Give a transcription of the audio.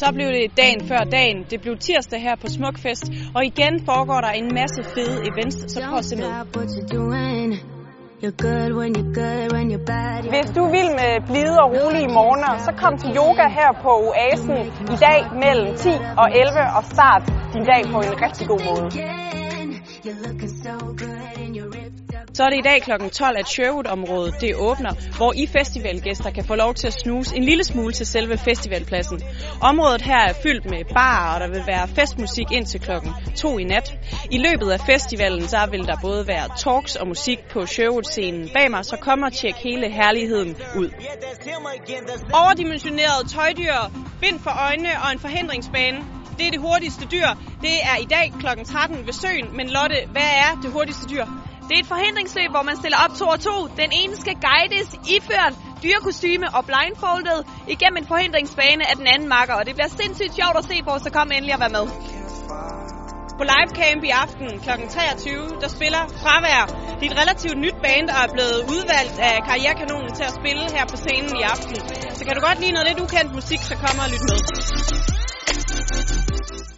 Så blev det dagen før dagen. Det blev tirsdag her på Smukfest, og igen foregår der en masse fede events, så prøv at se med. Hvis du vil med blide og rolige morgener, så kom til yoga her på Oasen i dag mellem 10 og 11 og start din dag på en rigtig god måde. Så er det i dag kl. 12, at Sherwood-området det åbner, hvor I festivalgæster kan få lov til at snuse en lille smule til selve festivalpladsen. Området her er fyldt med bar, og der vil være festmusik indtil klokken 2 i nat. I løbet af festivalen så vil der både være talks og musik på Sherwood-scenen bag mig, så kom og tjek hele herligheden ud. Overdimensionerede tøjdyr, bind for øjnene og en forhindringsbane. Det er det hurtigste dyr. Det er i dag kl. 13 ved søen. Men Lotte, hvad er det hurtigste dyr? Det er et forhindringsløb, hvor man stiller op to og to. Den ene skal guides iført dyrekostyme og blindfoldet igennem en forhindringsbane af den anden makker. Og det bliver sindssygt sjovt at se på, så kom endelig og vær med. På livecamp i aften kl. 23, der spiller Fravær. Det er et relativt nyt band, der er blevet udvalgt af Karrierekanonen til at spille her på scenen i aften. Så kan du godt lide noget lidt ukendt musik, så kom og lyt med.